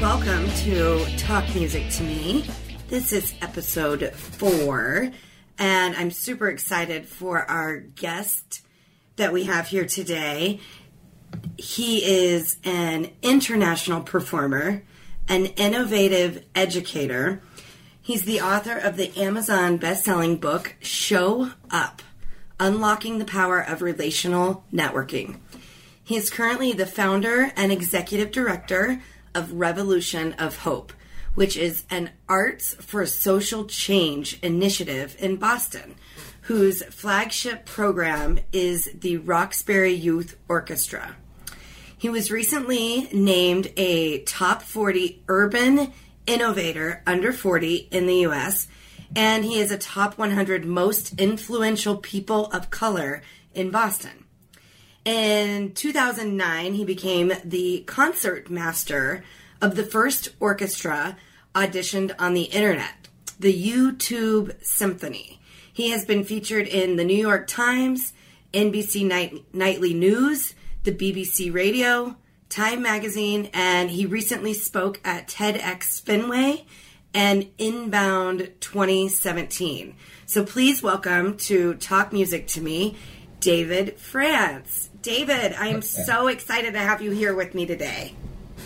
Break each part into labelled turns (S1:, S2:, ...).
S1: Welcome to Talk Music to Me. This is episode four, and I'm super excited for our guest that we have here today. He is an international performer, an innovative educator. He's the author of the Amazon best-selling book Show Up: Unlocking the Power of Relational Networking. He is currently the founder and executive director of Revolution of Hope, which is an arts for social change initiative in Boston, whose flagship program is the Roxbury Youth Orchestra. He was recently named a top 40 urban innovator under 40 in the US, and he is a top 100 most influential people of color in Boston. In 2009, he became the concert master of the first orchestra auditioned on the internet, the YouTube Symphony. He has been featured in the New York Times, NBC Night- Nightly News, the BBC Radio, Time Magazine, and he recently spoke at TEDx Fenway and Inbound 2017. So please welcome to Talk Music to Me, David France. David, I am so excited to have you here with me today.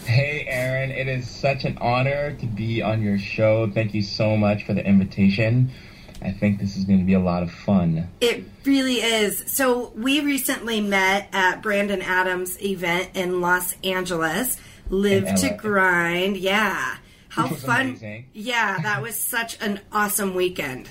S2: Hey, Aaron, it is such an honor to be on your show. Thank you so much for the invitation. I think this is going to be a lot of fun.
S1: It really is. So, we recently met at Brandon Adams' event in Los Angeles, Live to Grind. Yeah. How fun.
S2: amazing.
S1: Yeah, that was such an awesome weekend.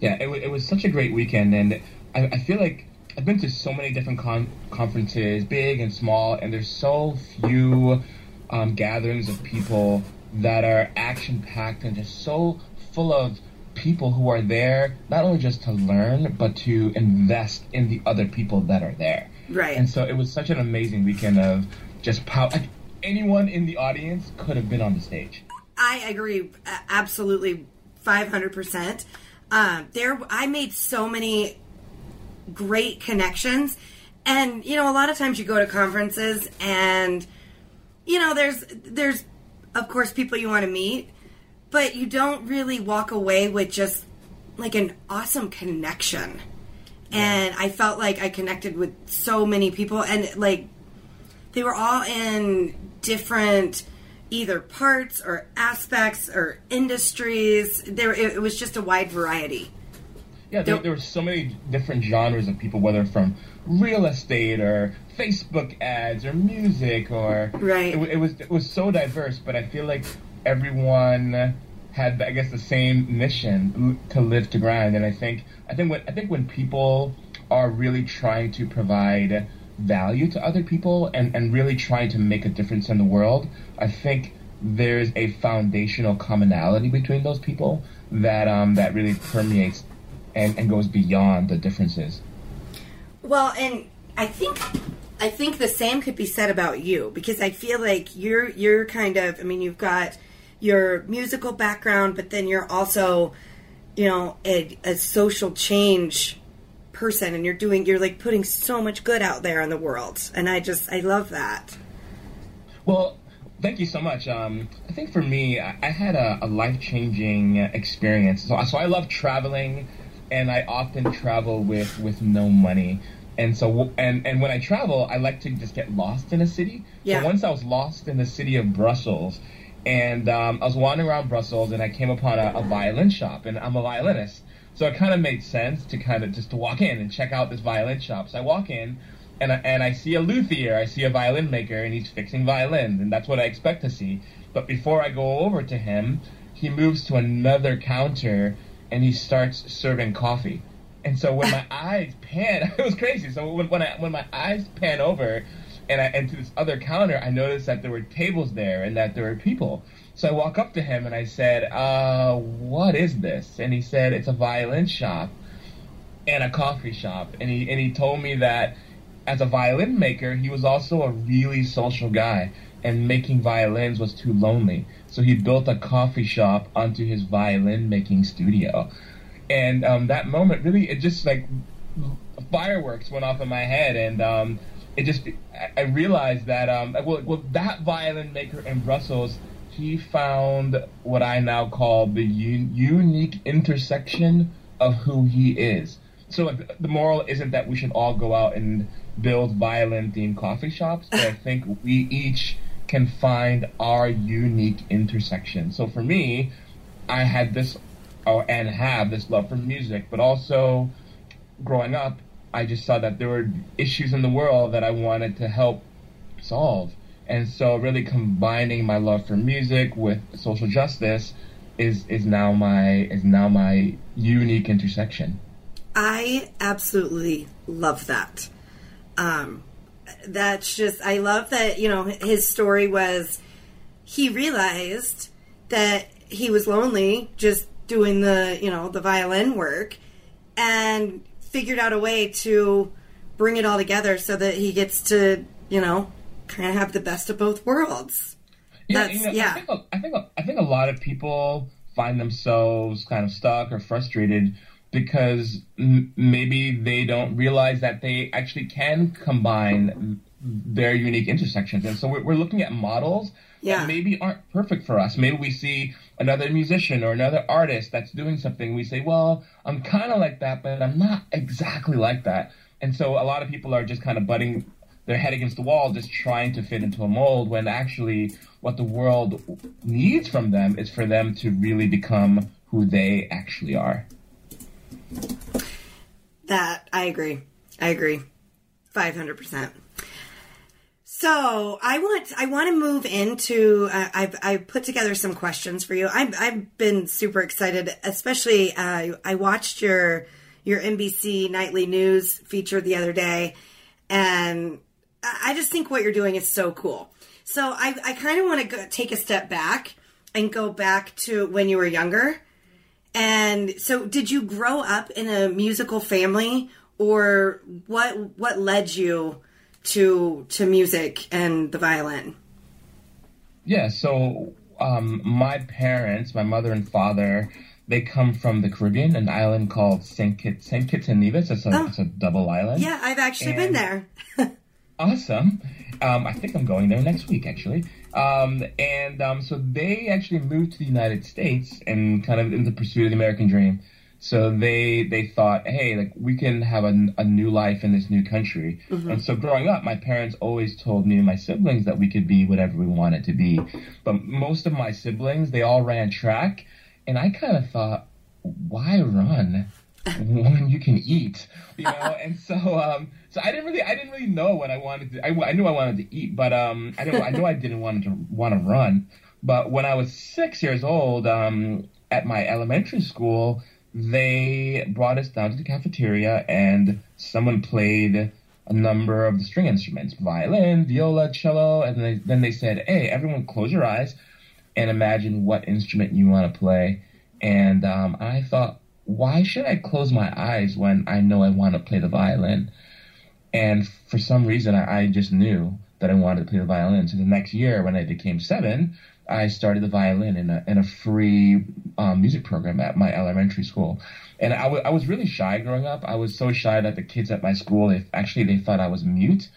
S2: Yeah, it, wa- it was such a great weekend, and I, I feel like I've been to so many different con- conferences, big and small, and there's so few um, gatherings of people that are action packed and just so full of people who are there not only just to learn, but to invest in the other people that are there.
S1: Right.
S2: And so it was such an amazing weekend of just power. Like anyone in the audience could have been on the stage.
S1: I agree, absolutely, five hundred percent. Um, there, I made so many great connections, and you know, a lot of times you go to conferences, and you know, there's there's of course people you want to meet, but you don't really walk away with just like an awesome connection. And I felt like I connected with so many people, and like they were all in different either parts or aspects or industries. There, it, it was just a wide variety.
S2: Yeah, there, there were so many different genres of people, whether from real estate or Facebook ads or music or
S1: Right.
S2: It, it was it was so diverse, but I feel like everyone had, I guess, the same mission to live to grind. And I think I think when I think when people are really trying to provide value to other people and, and really trying to make a difference in the world, I think there's a foundational commonality between those people that um, that really permeates and, and goes beyond the differences.
S1: Well, and I think I think the same could be said about you because I feel like you're you're kind of I mean you've got your musical background, but then you're also you know a, a social change person, and you're doing you're like putting so much good out there in the world, and I just I love that.
S2: Well, thank you so much. Um, I think for me, I, I had a, a life changing experience. So, so I love traveling, and I often travel with with no money. And so, and and when I travel, I like to just get lost in a city.
S1: Yeah.
S2: So once I was lost in the city of Brussels, and um, I was wandering around Brussels, and I came upon a, a violin shop, and I'm a violinist. So it kind of made sense to kind of just to walk in and check out this violin shop. So I walk in, and I, and I see a luthier, I see a violin maker, and he's fixing violins, and that's what I expect to see. But before I go over to him, he moves to another counter and he starts serving coffee. And so when my eyes pan, it was crazy. So when when, I, when my eyes pan over, and I and to this other counter, I noticed that there were tables there and that there were people. So I walk up to him and I said, uh, "What is this?" And he said, "It's a violin shop and a coffee shop." And he and he told me that as a violin maker, he was also a really social guy, and making violins was too lonely. So he built a coffee shop onto his violin making studio. And um, that moment really, it just like fireworks went off in my head. And um, it just, I realized that, um, well, well, that violin maker in Brussels, he found what I now call the un- unique intersection of who he is. So the moral isn't that we should all go out and build violin themed coffee shops, but I think we each can find our unique intersection. So for me, I had this oh, and have this love for music, but also growing up, I just saw that there were issues in the world that I wanted to help solve. And so really combining my love for music with social justice is is now my is now my unique intersection.
S1: I absolutely love that. Um, that's just I love that you know his story was he realized that he was lonely just doing the you know the violin work and figured out a way to bring it all together so that he gets to you know kind of have the best of both worlds.
S2: Yeah, you know, yeah. I think, a, I think a, I think a lot of people find themselves kind of stuck or frustrated because m- maybe they don't realize that they actually can combine their unique intersections. And so we're, we're looking at models yeah. that maybe aren't perfect for us. Maybe we see another musician or another artist that's doing something. We say, well, I'm kind of like that, but I'm not exactly like that. And so a lot of people are just kind of butting their head against the wall, just trying to fit into a mold when actually what the world needs from them is for them to really become who they actually are.
S1: That I agree. I agree. 500%. So I want I want to move into uh, I've I put together some questions for you. I've I've been super excited, especially uh, I watched your your NBC nightly news feature the other day, and I just think what you're doing is so cool. So I I kind of want to take a step back and go back to when you were younger and so, did you grow up in a musical family, or what? What led you to to music and the violin?
S2: Yeah. So, um, my parents, my mother and father, they come from the Caribbean, an island called Saint Kitts, Saint Kitts and Nevis. It's a, oh. it's a double island.
S1: Yeah, I've actually and been there.
S2: awesome. Um, I think I'm going there next week, actually. Um, and um, so they actually moved to the United States and kind of in the pursuit of the American dream. So they they thought, hey, like we can have a, a new life in this new country. Mm-hmm. And so growing up, my parents always told me and my siblings that we could be whatever we wanted to be. But most of my siblings, they all ran track, and I kind of thought, why run when you can eat? You know, and so um, so I didn't really, I didn't really know what I wanted to. I, I knew I wanted to eat, but um, I didn't. I knew I didn't want to want to run. But when I was six years old, um, at my elementary school, they brought us down to the cafeteria, and someone played a number of the string instruments: violin, viola, cello, and they, then they said, "Hey, everyone, close your eyes and imagine what instrument you want to play." And um, I thought, why should I close my eyes when I know I want to play the violin? And for some reason, I, I just knew that I wanted to play the violin. So the next year, when I became seven, I started the violin in a, in a free um, music program at my elementary school. And I, w- I was really shy growing up. I was so shy that the kids at my school, they, actually, they thought I was mute.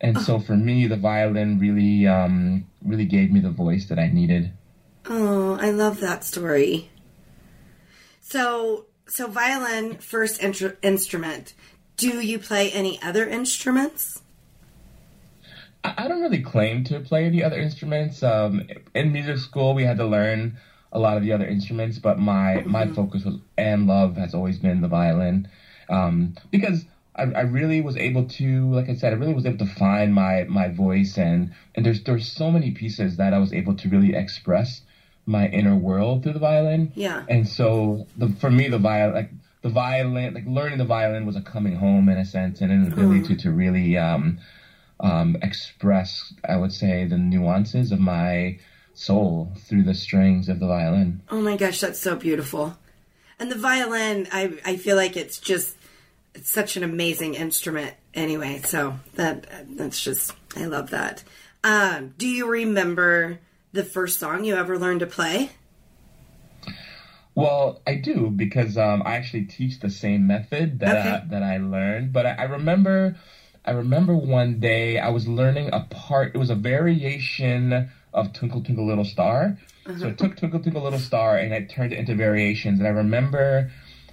S2: And so for me, the violin really, um, really gave me the voice that I needed.
S1: Oh, I love that story. So, so violin, first instrument. Do you play any other instruments?
S2: I don't really claim to play any other instruments. Um, in music school, we had to learn a lot of the other instruments, but my mm-hmm. my focus was and love has always been the violin, um, because I, I, really was able to, like I said, I really was able to find my my voice, and and there's there's so many pieces that I was able to really express my inner world through the violin.
S1: Yeah.
S2: And so the for me the violin like the violin, like learning the violin was a coming home in a sense and an ability to, to really um, um, express, I would say, the nuances of my soul through the strings of the violin.
S1: Oh my gosh, that's so beautiful. And the violin, I, I feel like it's just, it's such an amazing instrument anyway. So that, that's just, I love that. Um, do you remember the first song you ever learned to play?
S2: Well, I do because um, I actually teach the same method that
S1: Okay.
S2: I, that I learned. But I, I remember, I remember one day I was learning a part. It was a variation of Twinkle Twinkle Little Star. So I took Twinkle Twinkle Little Star and I turned it into variations. And I remember,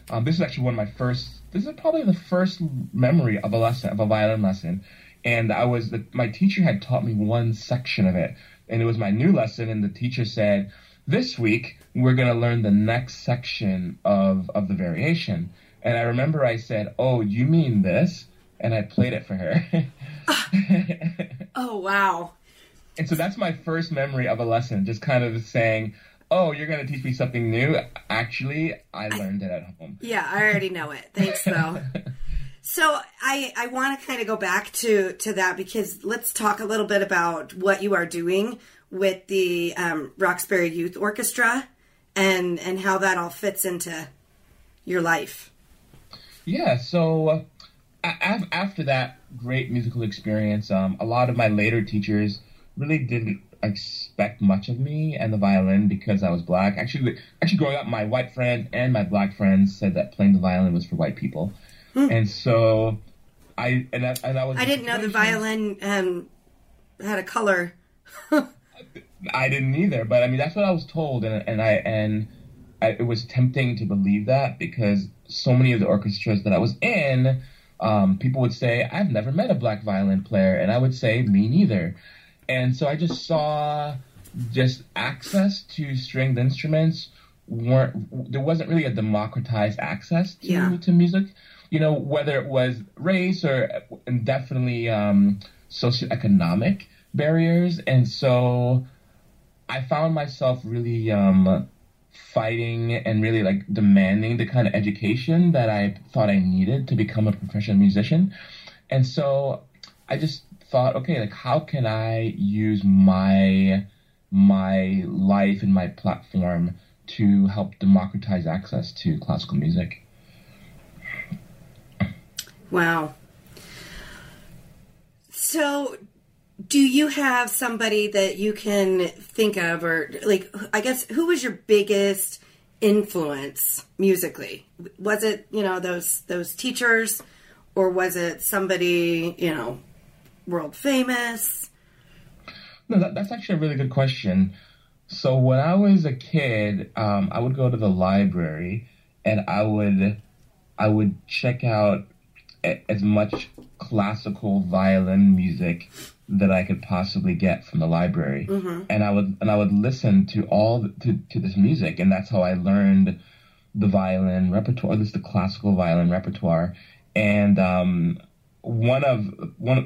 S2: um, this is actually one of my first. This is probably the first memory of a lesson of a violin lesson. And I was the, my teacher had taught me one section of it, and it was my new lesson. And the teacher said, "This week we're going to learn the next section of of the variation." And I remember I said, "Oh, you mean this?" And I played it for her.
S1: Oh, wow.
S2: and so that's my first memory of a lesson, just kind of saying, "Oh, you're going to teach me something new." Actually, I learned it at home.
S1: Yeah, I already know it. Thanks, though. so I I want to kind of go back to to that because let's talk a little bit about what you are doing with the um, Roxbury Youth Orchestra and and how that all fits into your life.
S2: Yeah, so after that great musical experience, um, a lot of my later teachers really didn't expect much of me and the violin because I was black. Actually, actually growing up, my white friends and my black friends said that playing the violin was for white people, and so I and that, and that was
S1: Hmm. I didn't know the violin um, had a color.
S2: I didn't either, but I mean that's what I was told, and and I and I, it was tempting to believe that because so many of the orchestras that I was in, um, people would say I've never met a black violin player, and I would say me neither, and so I just saw just access to stringed instruments weren't there wasn't really a democratized access to
S1: Yeah.
S2: to music, you know whether it was race or and definitely um, socioeconomic barriers, and so. I found myself really um, fighting and really like demanding the kind of education that I thought I needed to become a professional musician. And so I just thought, okay, like how can I use my my life and my platform to help democratize access to classical music?
S1: Wow. So, do you have somebody that you can think of, or like, I guess, who was your biggest influence musically? Was it you know those those teachers, or was it somebody you know world famous?
S2: No, that, that's actually a really good question. So when I was a kid, um, I would go to the library and I would I would check out as much classical violin music that I could possibly get from the library, and I would and I would listen to all the, to to this music, and that's how I learned the violin repertoire, at least the classical violin repertoire, and um, one of one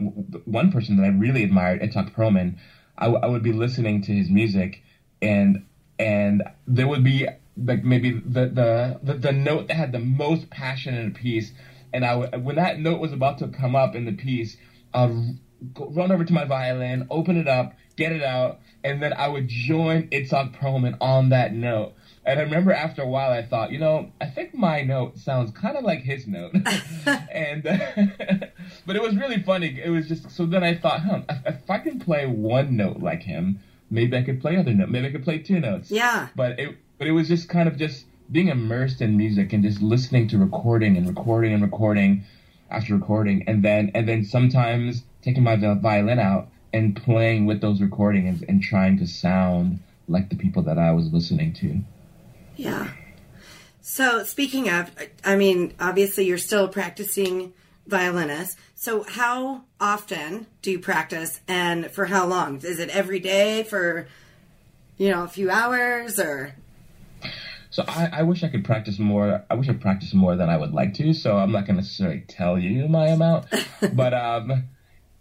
S2: one person that I really admired, Itzhak Perlman, I, w- I would be listening to his music, and and there would be like maybe the the the, the note that had the most passion in a piece, and I when that note was about to come up in the piece, I'd go, run over to my violin, open it up, get it out, and then I would join Itzhak Perlman on that note. And I remember after a while, I thought, you know, I think my note sounds kind of like his note. and, but it was really funny. It was just, so then I thought, huh, if, if I can play one note like him, maybe I could play other note. Maybe I could play two notes.
S1: Yeah.
S2: But it, but it was just kind of just being immersed in music and just listening to recording and recording and recording after recording. And then, and then sometimes taking my violin out and playing with those recordings and trying to sound like the people that I was listening to.
S1: Yeah. So speaking of, I mean, obviously you're still practicing violinist. So how often do you practice, and for how long? Is it every day for, you know, a few hours, or?
S2: So I, I wish I could practice more. I wish I practiced more than I would like to. So I'm not going to necessarily tell you my amount, but um,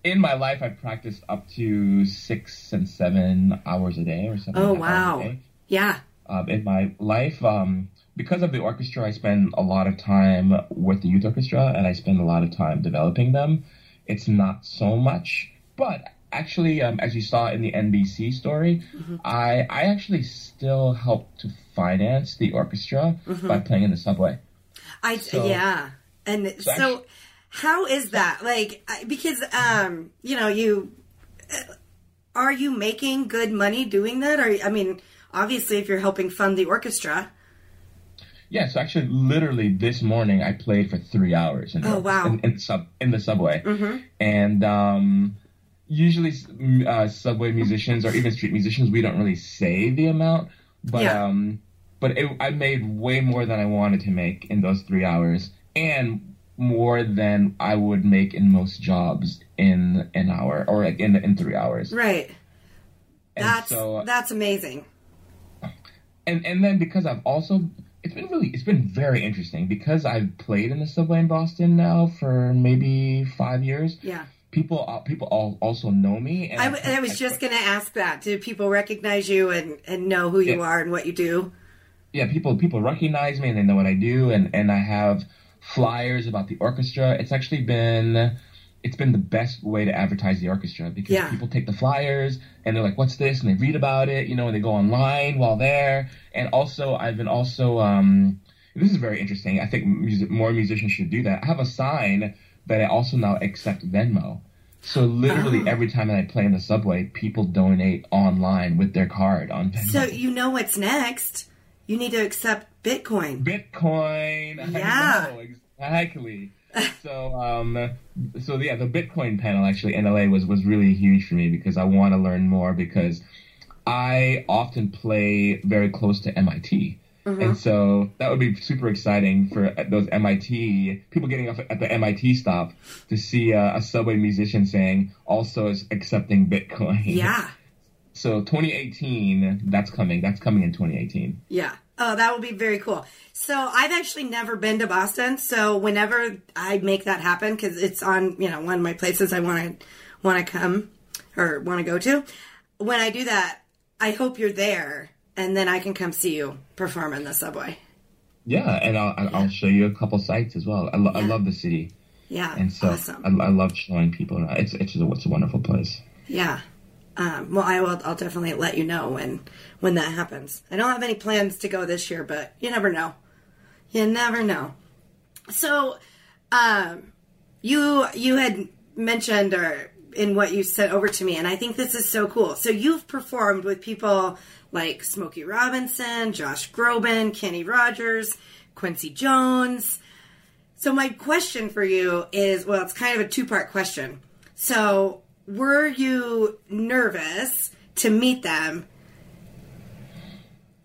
S2: in my life, I practiced up to six and seven hours a day or something.
S1: Oh wow! Yeah.
S2: Um, in my life, um, because of the orchestra, I spend a lot of time with the youth orchestra, and I spend a lot of time developing them. It's not so much, but actually, um, as you saw in the NBC story, I I actually still help to finance the orchestra by playing in the subway.
S1: I
S2: So-
S1: yeah, and so,
S2: actu-
S1: how is that like? Because um, you know, you uh, are you making good money doing that? Or I mean, obviously, if you're helping fund the orchestra.
S2: Yeah, so actually, literally this morning I played for three hours in, the,
S1: Oh, wow.
S2: in, in, the sub, in the subway, and um, usually uh, subway musicians or even street musicians we don't really say the amount, but
S1: Yeah.
S2: um, but it, I made way more than I wanted to make in those three hours, and more than I would make in most jobs in an hour or like in in three hours.
S1: Right.
S2: And
S1: That's
S2: so,
S1: that's amazing.
S2: and and then because I've also it's been really it's been very interesting because I've played in the subway in Boston now for maybe five years.
S1: Yeah.
S2: People uh, people all also know me. And
S1: I, w- I was just going to ask that. Do people recognize you and, and know who you
S2: Yeah.
S1: are and what you do?
S2: yeah people people recognize me and they know what I do and and I have flyers about the orchestra. It's actually been it's been the best way to advertise the orchestra because
S1: Yeah.
S2: people take the flyers and they're like, "What's this?" and they read about it, you know, and they go online while there. And also, I've been also um, this is very interesting. I think music, more musicians should do that. I have a sign that I also now accept Venmo. So literally
S1: Oh.
S2: every time that I play in the subway, people donate online with their card on Venmo.
S1: So you know what's next. You need to accept Bitcoin.
S2: Bitcoin.
S1: Yeah.
S2: Know, exactly. so um so yeah, the Bitcoin panel actually in LA was was really huge for me because I want to learn more because I often play very close to MIT. And so that would be super exciting for those MIT people getting off at the MIT stop to see uh, a subway musician saying also is accepting Bitcoin.
S1: Yeah.
S2: So 2018, that's coming. That's coming in 2018.
S1: Yeah. Oh, that will be very cool. So I've actually never been to Boston. So whenever I make that happen, because it's on, you know, one of my places I want to want to come or want to go to. When I do that, I hope you're there, and then I can come see you perform in the subway.
S2: Yeah, and I'll, I'll I'll show you a couple sites as well. I, lo- I love the city,
S1: Yeah.
S2: and so
S1: awesome.
S2: I, I love showing people. around. It's it's a, it's a wonderful place.
S1: Yeah. Um, well, I will. I'll definitely let you know when when that happens. I don't have any plans to go this year, but you never know. You never know. So, um, you you had mentioned or in what you sent over to me, and I think this is so cool. So you've performed with people like Smokey Robinson, Josh Groban, Kenny Rogers, Quincy Jones. So my question for you is, well, it's kind of a two-part question. So, were you nervous to meet them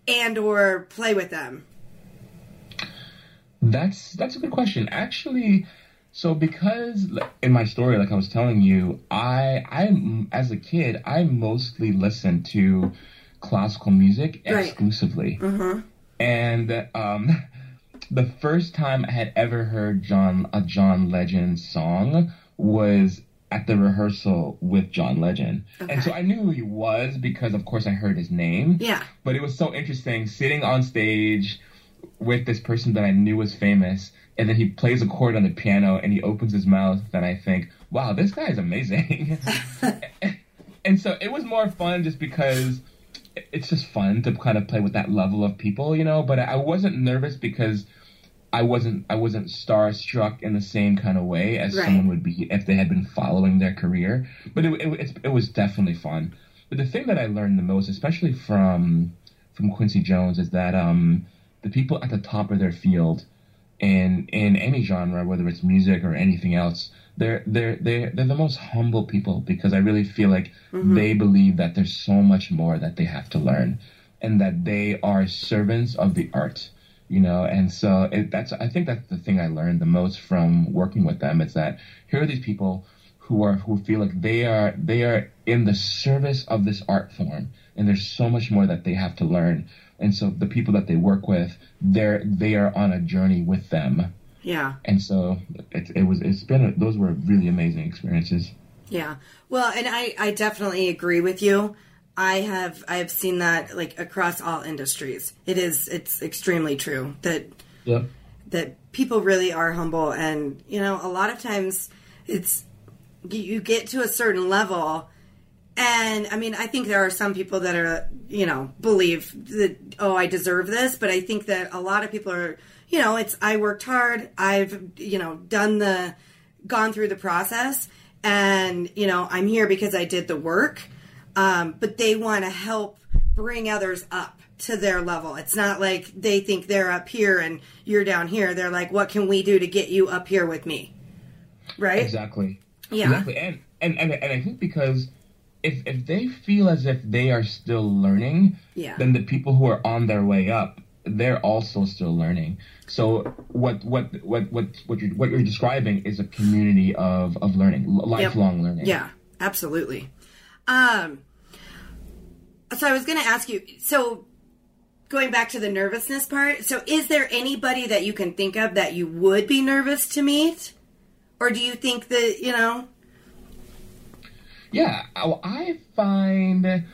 S1: and or play with them?
S2: That's that's a good question. Actually, so because in my story, like I was telling you, I I as a kid I mostly listened to classical music
S1: Right.
S2: exclusively, and um, the first time I had ever heard John a John Legend song was at the rehearsal with John Legend, and so I knew who he was because, of course, I heard his name.
S1: Yeah.
S2: But it was so interesting sitting on stage with this person that I knew was famous, and then he plays a chord on the piano and he opens his mouth, and I think, wow, this guy is amazing. and so it was more fun just because it's just fun to kind of play with that level of people, you know. But I wasn't nervous because I wasn't I wasn't starstruck in the same kind of way as
S1: Right.
S2: someone would be if they had been following their career. But it it, it was definitely fun. But the thing that I learned the most, especially from from Quincy Jones, is that um, the people at the top of their field in in any genre, whether it's music or anything else, they're they're they're they're the most humble people because I really feel like they believe that there's so much more that they have to learn, and that they are servants of the art, you know. And so it, that's I think that's the thing I learned the most from working with them is that here are these people who are who feel like they are they are in the service of this art form, and there's so much more that they have to learn. And so the people that they work with, they're they are on a journey with them
S1: Yeah.
S2: and so it, it was it's been a, those were really amazing experiences
S1: Yeah. Well, and I, I definitely agree with you. I have I have seen that like across all industries. It is it's extremely true that
S2: yep
S1: that people really are humble and you know a lot of times it's you, you get to a certain level and i mean i think there are some people that are you know believe that oh i deserve this but i think that a lot of people are you know it's i worked hard i've you know done the gone through the process and you know i'm here because i did the work um, but they want to help bring others up to their level. It's not like they think they're up here and you're down here. They're like, what can we do to get you up here with me? Right?
S2: Exactly.
S1: Yeah.
S2: Exactly. And and and, and I think because if if they feel as if they are still learning,
S1: Yeah.
S2: then the people who are on their way up, they're also still learning. So what what what what what you're what you're describing is a community of of learning, lifelong learning.
S1: Yeah, absolutely. Um, so I was going to ask you. So going back to the nervousness part. So is there anybody that you can think of that you would be nervous to meet, or do you think that you know?
S2: Yeah, I, I find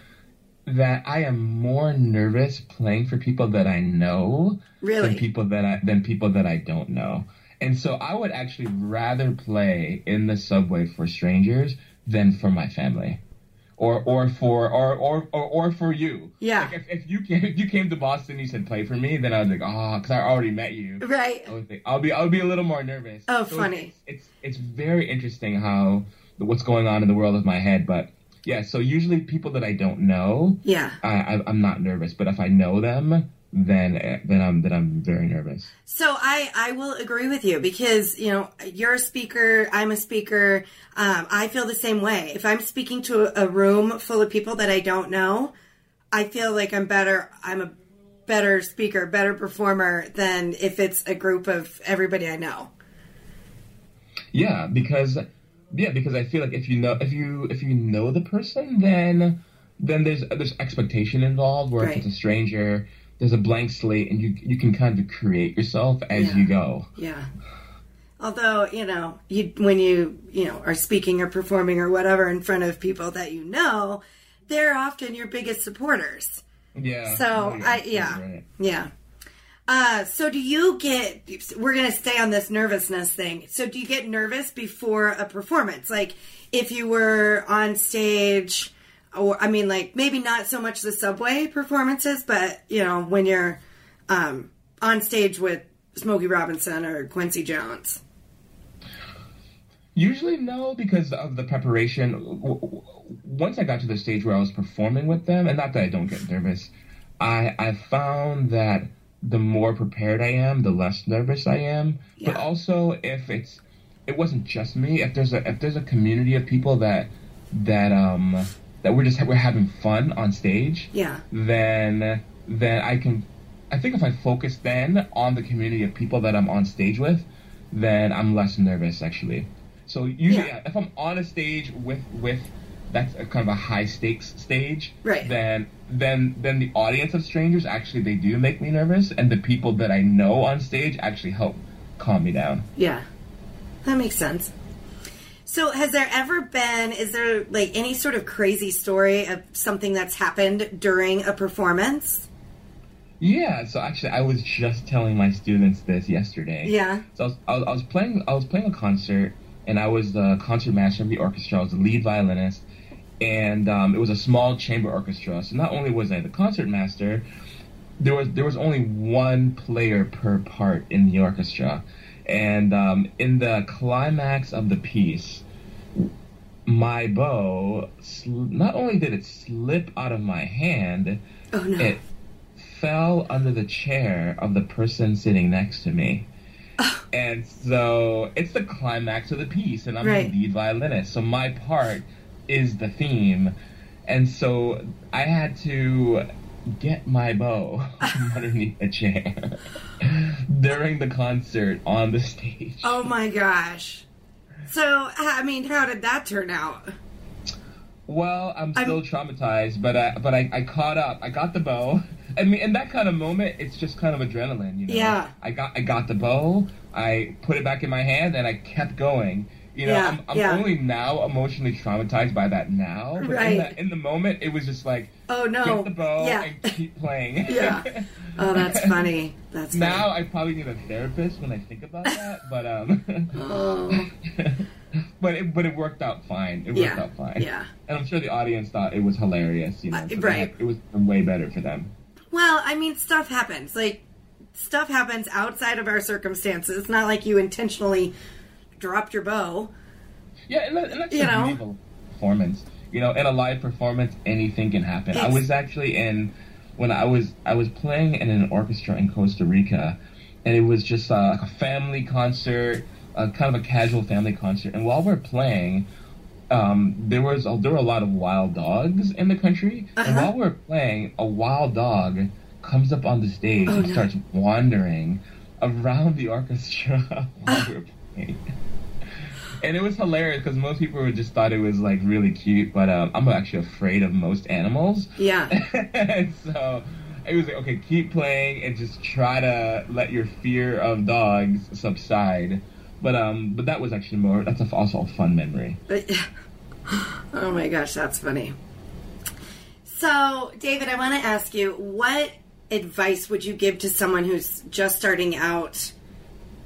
S2: that I am more nervous playing for people that I know
S1: Really?
S2: than people that I than people that I don't know. And so I would actually rather play in the subway for strangers than for my family. Or, or for or, or, or, or for you.
S1: Yeah.
S2: Like if, if you came if you came to Boston, and you said play for me, then I was like, ah, oh, because I already met you.
S1: Right.
S2: I would think I'll be I'll be a little more nervous.
S1: Oh,
S2: So
S1: funny.
S2: It's, it's it's very interesting how what's going on in the world of my head, but yeah. So usually people that I don't know,
S1: Yeah.
S2: I, I I'm not nervous, but if I know them, then then I'm then I'm very nervous.
S1: So I I will agree with you because you know you're a speaker, I'm a speaker. Um, I feel the same way. If I'm speaking to a room full of people that I don't know, I feel like I'm better. I'm a better speaker, better performer than if it's a group of everybody I know.
S2: Yeah, because yeah, because I feel like if you know if you if you know the person, then then there's there's expectation involved. Where
S1: Right.
S2: if it's a stranger, there's a blank slate, and you you can kind of create yourself as
S1: Yeah.
S2: you go.
S1: Yeah. Although you know, you when you you know are speaking or performing or whatever in front of people that you know, they're often your biggest supporters.
S2: Yeah.
S1: So
S2: Oh,
S1: I yeah
S2: right.
S1: yeah. Uh, so do you get? We're gonna stay on this nervousness thing. So do you get nervous before a performance? Like if you were on stage, or I mean, like maybe not so much the subway performances, but you know when you're um, on stage with Smokey Robinson or Quincy Jones.
S2: Usually no, because of the preparation. Once I got to the stage where I was performing with them, and not that I don't get nervous, I I found that the more prepared I am, the less nervous I am. But also, if it's it wasn't just me, if there's a if there's a community of people that that um that we're just we're having fun on stage,
S1: Yeah.
S2: then then I can I think if I focus then on the community of people that I'm on stage with, then I'm less nervous actually. So usually
S1: Yeah.
S2: if I'm on a stage with with that's a kind of a high stakes stage,
S1: Right.
S2: then then then the audience of strangers actually they do make me nervous and the people that I know on stage actually help calm me down.
S1: Yeah, that makes sense. So, has there ever been, is there like any sort of crazy story of something that's happened during a performance?
S2: Yeah, so actually, I was just telling my students this yesterday.
S1: Yeah.
S2: So I was, I was, I was playing I was playing a concert, and I was the concert master of the orchestra. I was the lead violinist, and um, it was a small chamber orchestra. So not only was I the concert master, there was there was only one player per part in the orchestra, and um, in the climax of the piece, my bow sl- not only did it slip out of my hand,
S1: Oh no.
S2: it fell under the chair of the person sitting next to me. and so it's the climax of the piece, and I'm
S1: Right.
S2: the lead violinist. So my part is the theme. And so I had to get my bow from underneath a chair during the concert on the stage.
S1: oh my gosh. So, I mean, how did that turn out?
S2: Well, I'm
S1: I'm-
S2: still traumatized, but I, but I, I caught up. I got the bow. I mean, in that kind of moment, it's just kind of adrenaline, you know.
S1: Yeah.
S2: I got I got the bow. I put it back in my hand, and I kept going. You know,
S1: Yeah,
S2: I'm, I'm
S1: yeah.
S2: only now emotionally traumatized by that now. But
S1: Right.
S2: in, the, in the moment, it was just like
S1: Oh no.
S2: get the bow
S1: yeah.
S2: and keep playing.
S1: Yeah. Oh, that's funny. That's funny.
S2: now I probably need a therapist when I think about that, but um.
S1: Oh.
S2: but it but it worked out fine. It worked
S1: Yeah,
S2: out fine.
S1: yeah.
S2: And I'm sure the audience thought it was hilarious. You know,
S1: Uh,
S2: so
S1: right.
S2: had- it was way better for them.
S1: Well, I mean, stuff happens. Like, stuff happens outside of our circumstances. It's not like you intentionally dropped your bow.
S2: Yeah, and, that, and that's
S1: You
S2: the
S1: know?
S2: a performance. you know, in a live performance, anything can happen. I was actually in when I was I was playing in an orchestra in Costa Rica, and it was just uh, like a family concert, uh, kind of a casual family concert. And while we're playing, um, there was a, there were a lot of wild dogs in the country, uh-huh. and while we're playing, a wild dog comes up on the stage oh, and no. starts wandering around the orchestra while we're playing and it was hilarious because most people would just thought it was like really cute, but um, I'm actually afraid of most animals.
S1: Yeah.
S2: and so it was like, okay, keep playing and just try to let your fear of dogs subside. But um, but that was actually more. That's also a fun memory.
S1: But, oh my gosh, that's funny. So, David, I want to ask you, what advice would you give to someone who's just starting out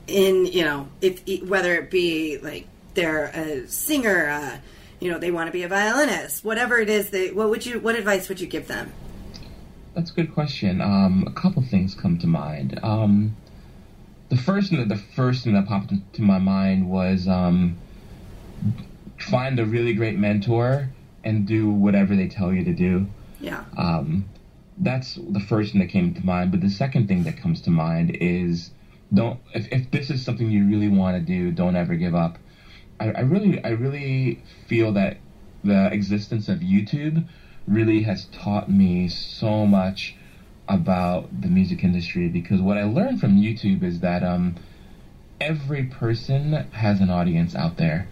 S1: in, you know, if whether it be like they're a singer, uh, you know, they want to be a violinist, whatever it is, they, what would you, what advice would you give them?
S2: That's a good question. Um, a couple things come to mind. Um, the first thing that the first thing that popped into my mind was um, find a really great mentor and do whatever they tell you to do.
S1: Yeah.
S2: Um, that's the first thing that came to mind. But the second thing that comes to mind is don't if, if this is something you really want to do, don't ever give up. I, I really I really feel that the existence of YouTube really has taught me so much about the music industry because what I learned from YouTube is that um, every person has an audience out there.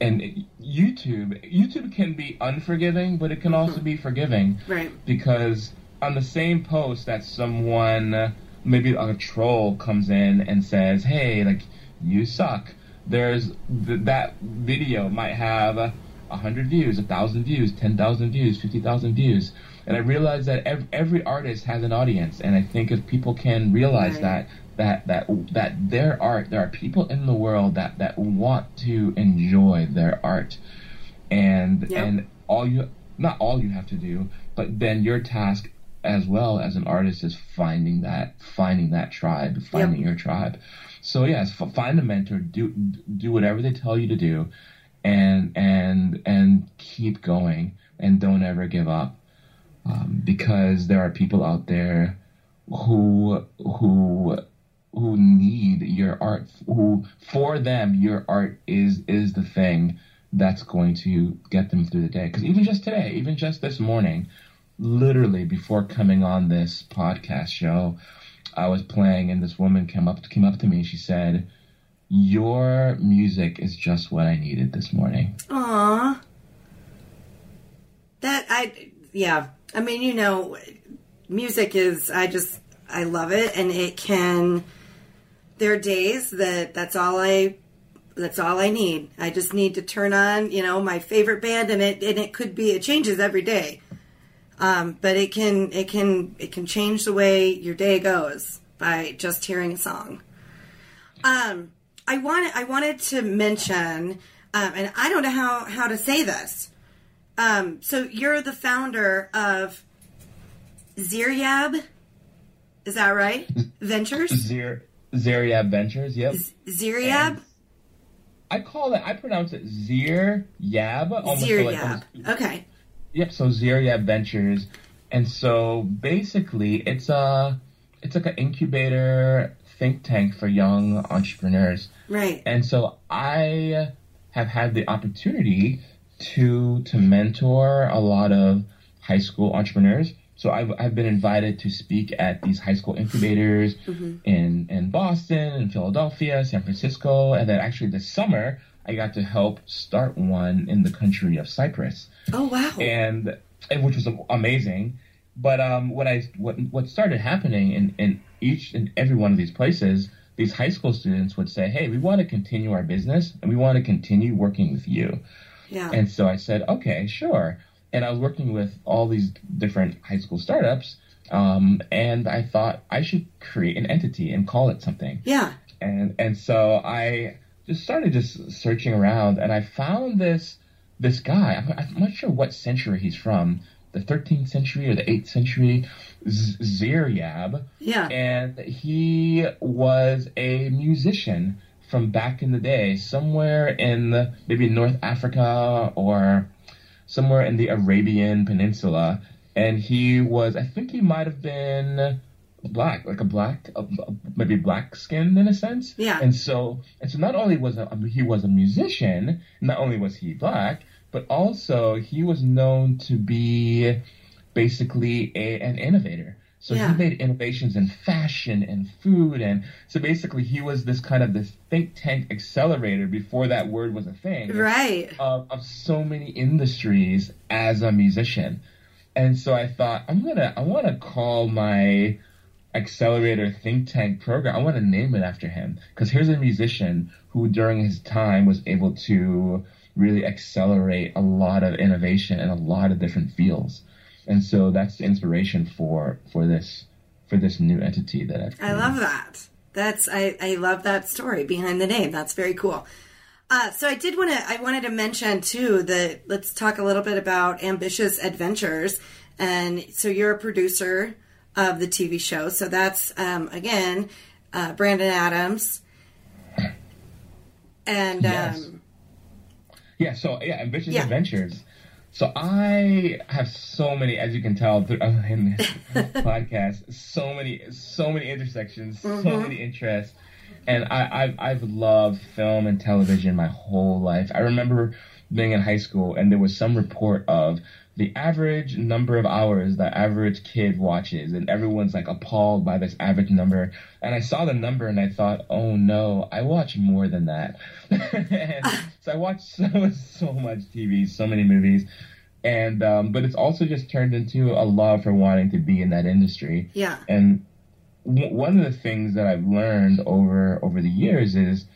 S2: And YouTube YouTube can be unforgiving, but it can also mm-hmm. be forgiving.
S1: Right.
S2: Because on the same post that someone maybe a troll comes in and says, "Hey, like you suck." There's th- that video might have a hundred views, a thousand views, ten thousand views, fifty thousand views, and I realize that ev- every artist has an audience, and I think if people can realize right. that that that that their art, there are people in the world that that want to enjoy their art, and yep. and all you not all you have to do, but then your task as well as an artist is finding that finding that tribe, finding yep. your tribe. So yes, find a mentor, do do whatever they tell you to do, and and and keep going, and don't ever give up, um, because there are people out there who who who need your art who for them your art is is the thing that's going to get them through the day. Because even just today even just this morning literally before coming on this podcast show I was playing, and this woman came up came up to me and she said, "Your music is just what I needed this morning."
S1: Aww. That I yeah. I mean, you know, music is I just I love it, and it can. There are days that that's all I that's all I need. I just need to turn on, you know, my favorite band, and it and it could be it changes every day. Um, but it can it can it can change the way your day goes by just hearing a song. Um, I wanted I wanted to mention, um, and I don't know how how to say this. Um, so you're the founder of Ziryab, is that right? Ventures.
S2: Zir Ziryab Ventures. Yep.
S1: Z- Ziryab.
S2: I call it. I pronounce it Zir Yab.
S1: Ziryab. Like, okay.
S2: Yep. So Ziryab Ventures, and so basically, it's a it's like an incubator think tank for young entrepreneurs.
S1: Right.
S2: And so I have had the opportunity to to mentor a lot of high school entrepreneurs. So I've, I've been invited to speak at these high school incubators mm-hmm. in, in Boston, in Philadelphia, San Francisco, and then actually this summer I got to help start one in the country of Cyprus.
S1: Oh wow!
S2: And, and which was amazing. But um, what I what what started happening in in each and every one of these places, these high school students would say, "Hey, we want to continue our business and we want to continue working with you."
S1: Yeah.
S2: And so I said, "Okay, sure." And I was working with all these different high school startups, um, and I thought I should create an entity and call it something.
S1: Yeah.
S2: And and so I just started just searching around, and I found this this guy. I'm, I'm not sure what century he's from, the 13th century or the 8th century, Ziryab.
S1: Yeah.
S2: And he was a musician from back in the day, somewhere in maybe North Africa or somewhere in the Arabian Peninsula, and he was I think he might have been black, like a black, uh, maybe black skin in a sense.
S1: Yeah.
S2: And so, and so not only was a, he was a musician, not only was he black, but also he was known to be basically a, an innovator. So
S1: Yeah.
S2: he made innovations in fashion and food, and so basically he was this kind of this think tank accelerator before that word was a thing
S1: Right.
S2: of, of so many industries as a musician. And so I thought I'm gonna I want to call my accelerator think tank program. I want to name it after him because here's a musician who during his time was able to really accelerate a lot of innovation in a lot of different fields. And so that's the inspiration for for this for this new entity that I've
S1: I love that. That's I, I love that story behind the name. That's very cool. Uh, so I did want to I wanted to mention too that let's talk a little bit about Ambitious Adventures. And so you're a producer of the TV show. So that's um, again uh, Brandon Adams. And
S2: Yes.
S1: um,
S2: Yeah, so yeah, ambitious
S1: Yeah.
S2: adventures. So I have so many, as you can tell through, uh, in this podcast, so many, so many intersections, so many interests, and I, I've I've loved film and television my whole life. I remember being in high school, and there was some report of the average number of hours the average kid watches, and everyone's like appalled by this average number. And I saw the number, and I thought, oh no, I watch more than that. so I watch so so much TV, so many movies, and um, but it's also just turned into a love for wanting to be in that industry.
S1: yeah,
S2: And w- one of the things that I've learned over over the years is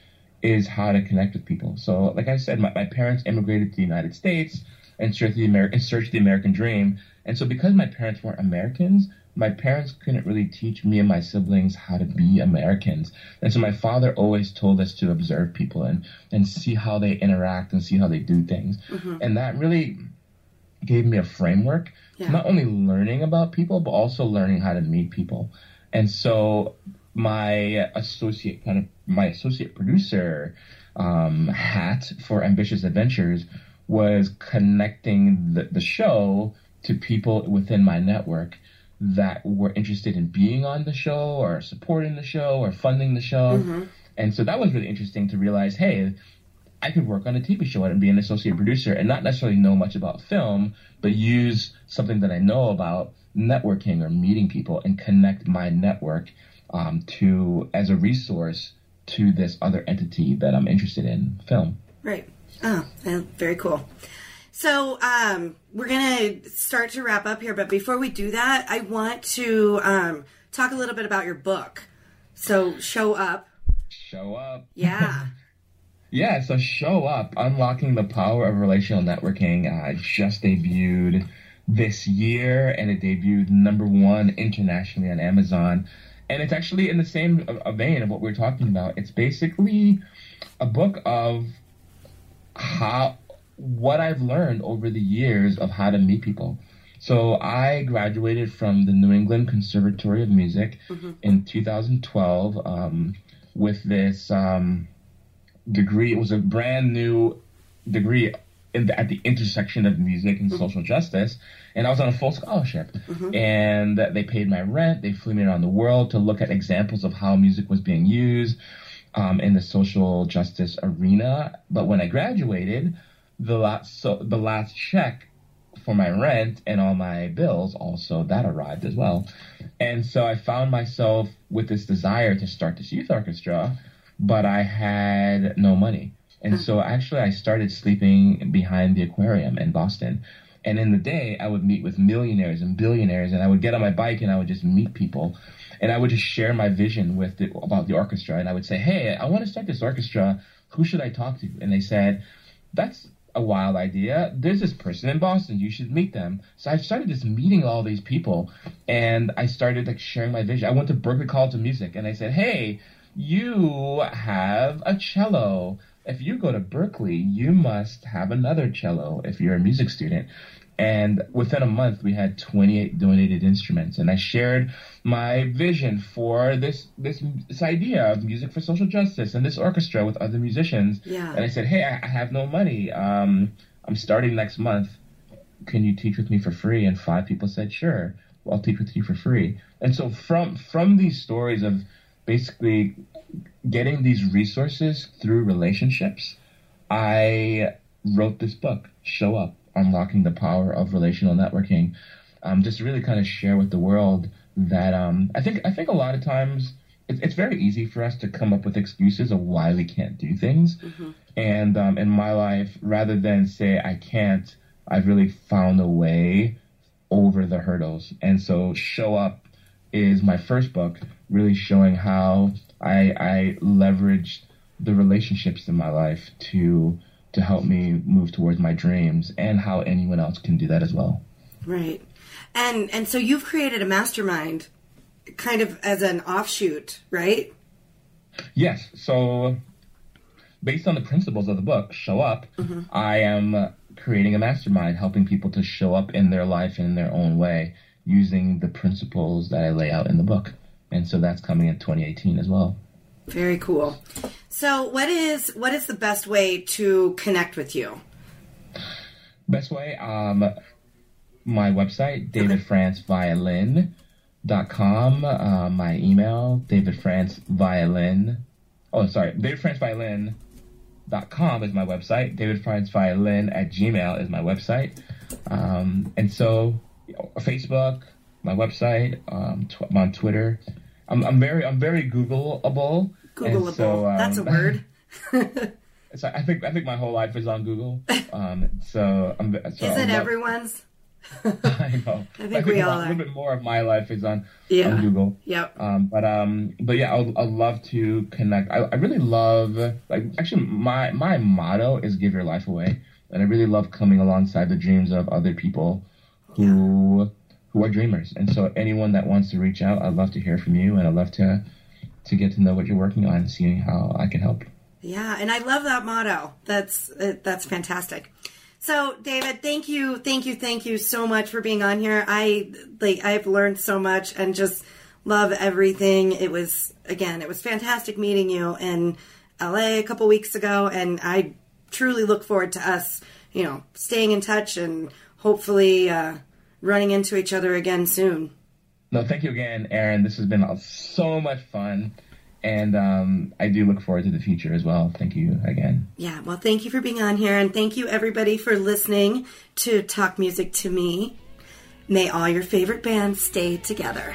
S2: is how to connect with people. So, like I said, my, my parents immigrated to the United States and searched the American searched the American dream. And so, because my parents weren't Americans, my parents couldn't really teach me and my siblings how to be Americans. And so, my father always told us to observe people and and see how they interact and see how they do things. And that really gave me a framework
S1: Yeah.
S2: not only learning about people but also learning how to meet people and so my associate kind of my associate producer um, hat for ambitious adventures was connecting the, the show to people within my network that were interested in being on the show or supporting the show or funding the show and so that was really interesting to realize hey I could work on a TV show and be an associate producer and not necessarily know much about film, but use something that I know about networking or meeting people and connect my network um, to as a resource to this other entity that I'm interested in, film.
S1: right. Oh, very cool. So um, we're gonna start to wrap up here, but before we do that, I want to um, talk a little bit about your book. So show up.
S2: Show up.
S1: Yeah.
S2: Yeah, so Show Up, Unlocking the Power of Relational Networking, uh, just debuted this year, and it debuted number one internationally on Amazon. And it's actually in the same uh, vein of what we're talking about. It's basically a book of how what I've learned over the years of how to meet people. So I graduated from the New England Conservatory of Music in 2012 um, with this. Um, degree. It was a brand new degree in the, at the intersection of music and social justice. And I was on a full scholarship. And they paid my rent. They flew me around the world to look at examples of how music was being used um, in the social justice arena. But when I graduated, the last so the last check for my rent and all my bills also that arrived as well. And so I found myself with this desire to start this youth orchestra but I had no money. And so actually I started sleeping behind the aquarium in Boston. And in the day I would meet with millionaires and billionaires and I would get on my bike and I would just meet people and I would just share my vision with the, about the orchestra and I would say, "Hey, I want to start this orchestra. Who should I talk to?" And they said, "That's a wild idea. There's this person in Boston. You should meet them." So I started just meeting all these people and I started like sharing my vision. I went to Berklee College of Music and I said, "Hey, you have a cello. If you go to Berklee, you must have another cello if you're a music student. And within a month, we had 28 donated instruments, and I shared my vision for this this this idea of music for social justice and this orchestra with other musicians.
S1: Yeah.
S2: And I said, "Hey, I, I have no money. Um, I'm starting next month. can you teach with me for free? And five people said, sure, I'll teach with you for free. And so from from these stories of basically getting these resources through relationships, I wrote this book, Show Up, Unlocking the Power of Relational Networking. Um, just really kind of share with the world that um, I think I think a lot of times it's, it's very easy for us to come up with excuses of why we can't do things. Mm-hmm. And um, in my life, rather than say I can't, I've really found a way over the hurdles. And so, Show Up is my first book, really showing how I, I leveraged the relationships in my life to to help me move towards my dreams, and how anyone else can do that as well.
S1: Right. And and so you've created a mastermind kind of as an offshoot, right?
S2: Yes. So, based on the principles of the book, Show Up, mm-hmm. I am creating a mastermind, helping people to show up in their life in their own way using the principles that I lay out in the book. And so that's coming in 2018 as well.
S1: Very cool. So, what is what is the best way to connect with you?
S2: Best way, um, my website, David France Violin dot com. Uh, my email, David France Violin. Oh, sorry, David France Violin dot com is my website. David France Violin at Gmail is my website. Um, and so, you know, Facebook, my website, um, tw- I'm on Twitter. I'm, I'm very I'm very Googleable.
S1: Googleable. So, um, That's a word.
S2: so I think I think my whole life is on Google. Um, so I'm. So
S1: is it everyone's?
S2: I know.
S1: I think, I think we all
S2: a
S1: are.
S2: little bit more of my life is on,
S1: yeah.
S2: on Google.
S1: Yep.
S2: Um, but um, but yeah, I'd, I'd love to connect. I, I really love like actually my my motto is give your life away, and I really love coming alongside the dreams of other people who yeah. Who are dreamers. And so anyone that wants to reach out, I'd love to hear from you, and I'd love to to get to know what you're working on and seeing how I can help.
S1: Yeah, and I love that motto. That's uh, that's fantastic. So, David, thank you, thank you, thank you so much for being on here. I like I've learned so much and just love everything. It was again, it was fantastic meeting you in LA a couple weeks ago, and I truly look forward to us, you know, staying in touch and hopefully uh, running into each other again soon.
S2: No, thank you again, Aaron. This has been so much fun. And um, I do look forward to the future as well. Thank you again.
S1: Yeah, well, thank you for being on here. And thank you, everybody, for listening to Talk Music to Me. May all your favorite bands stay together.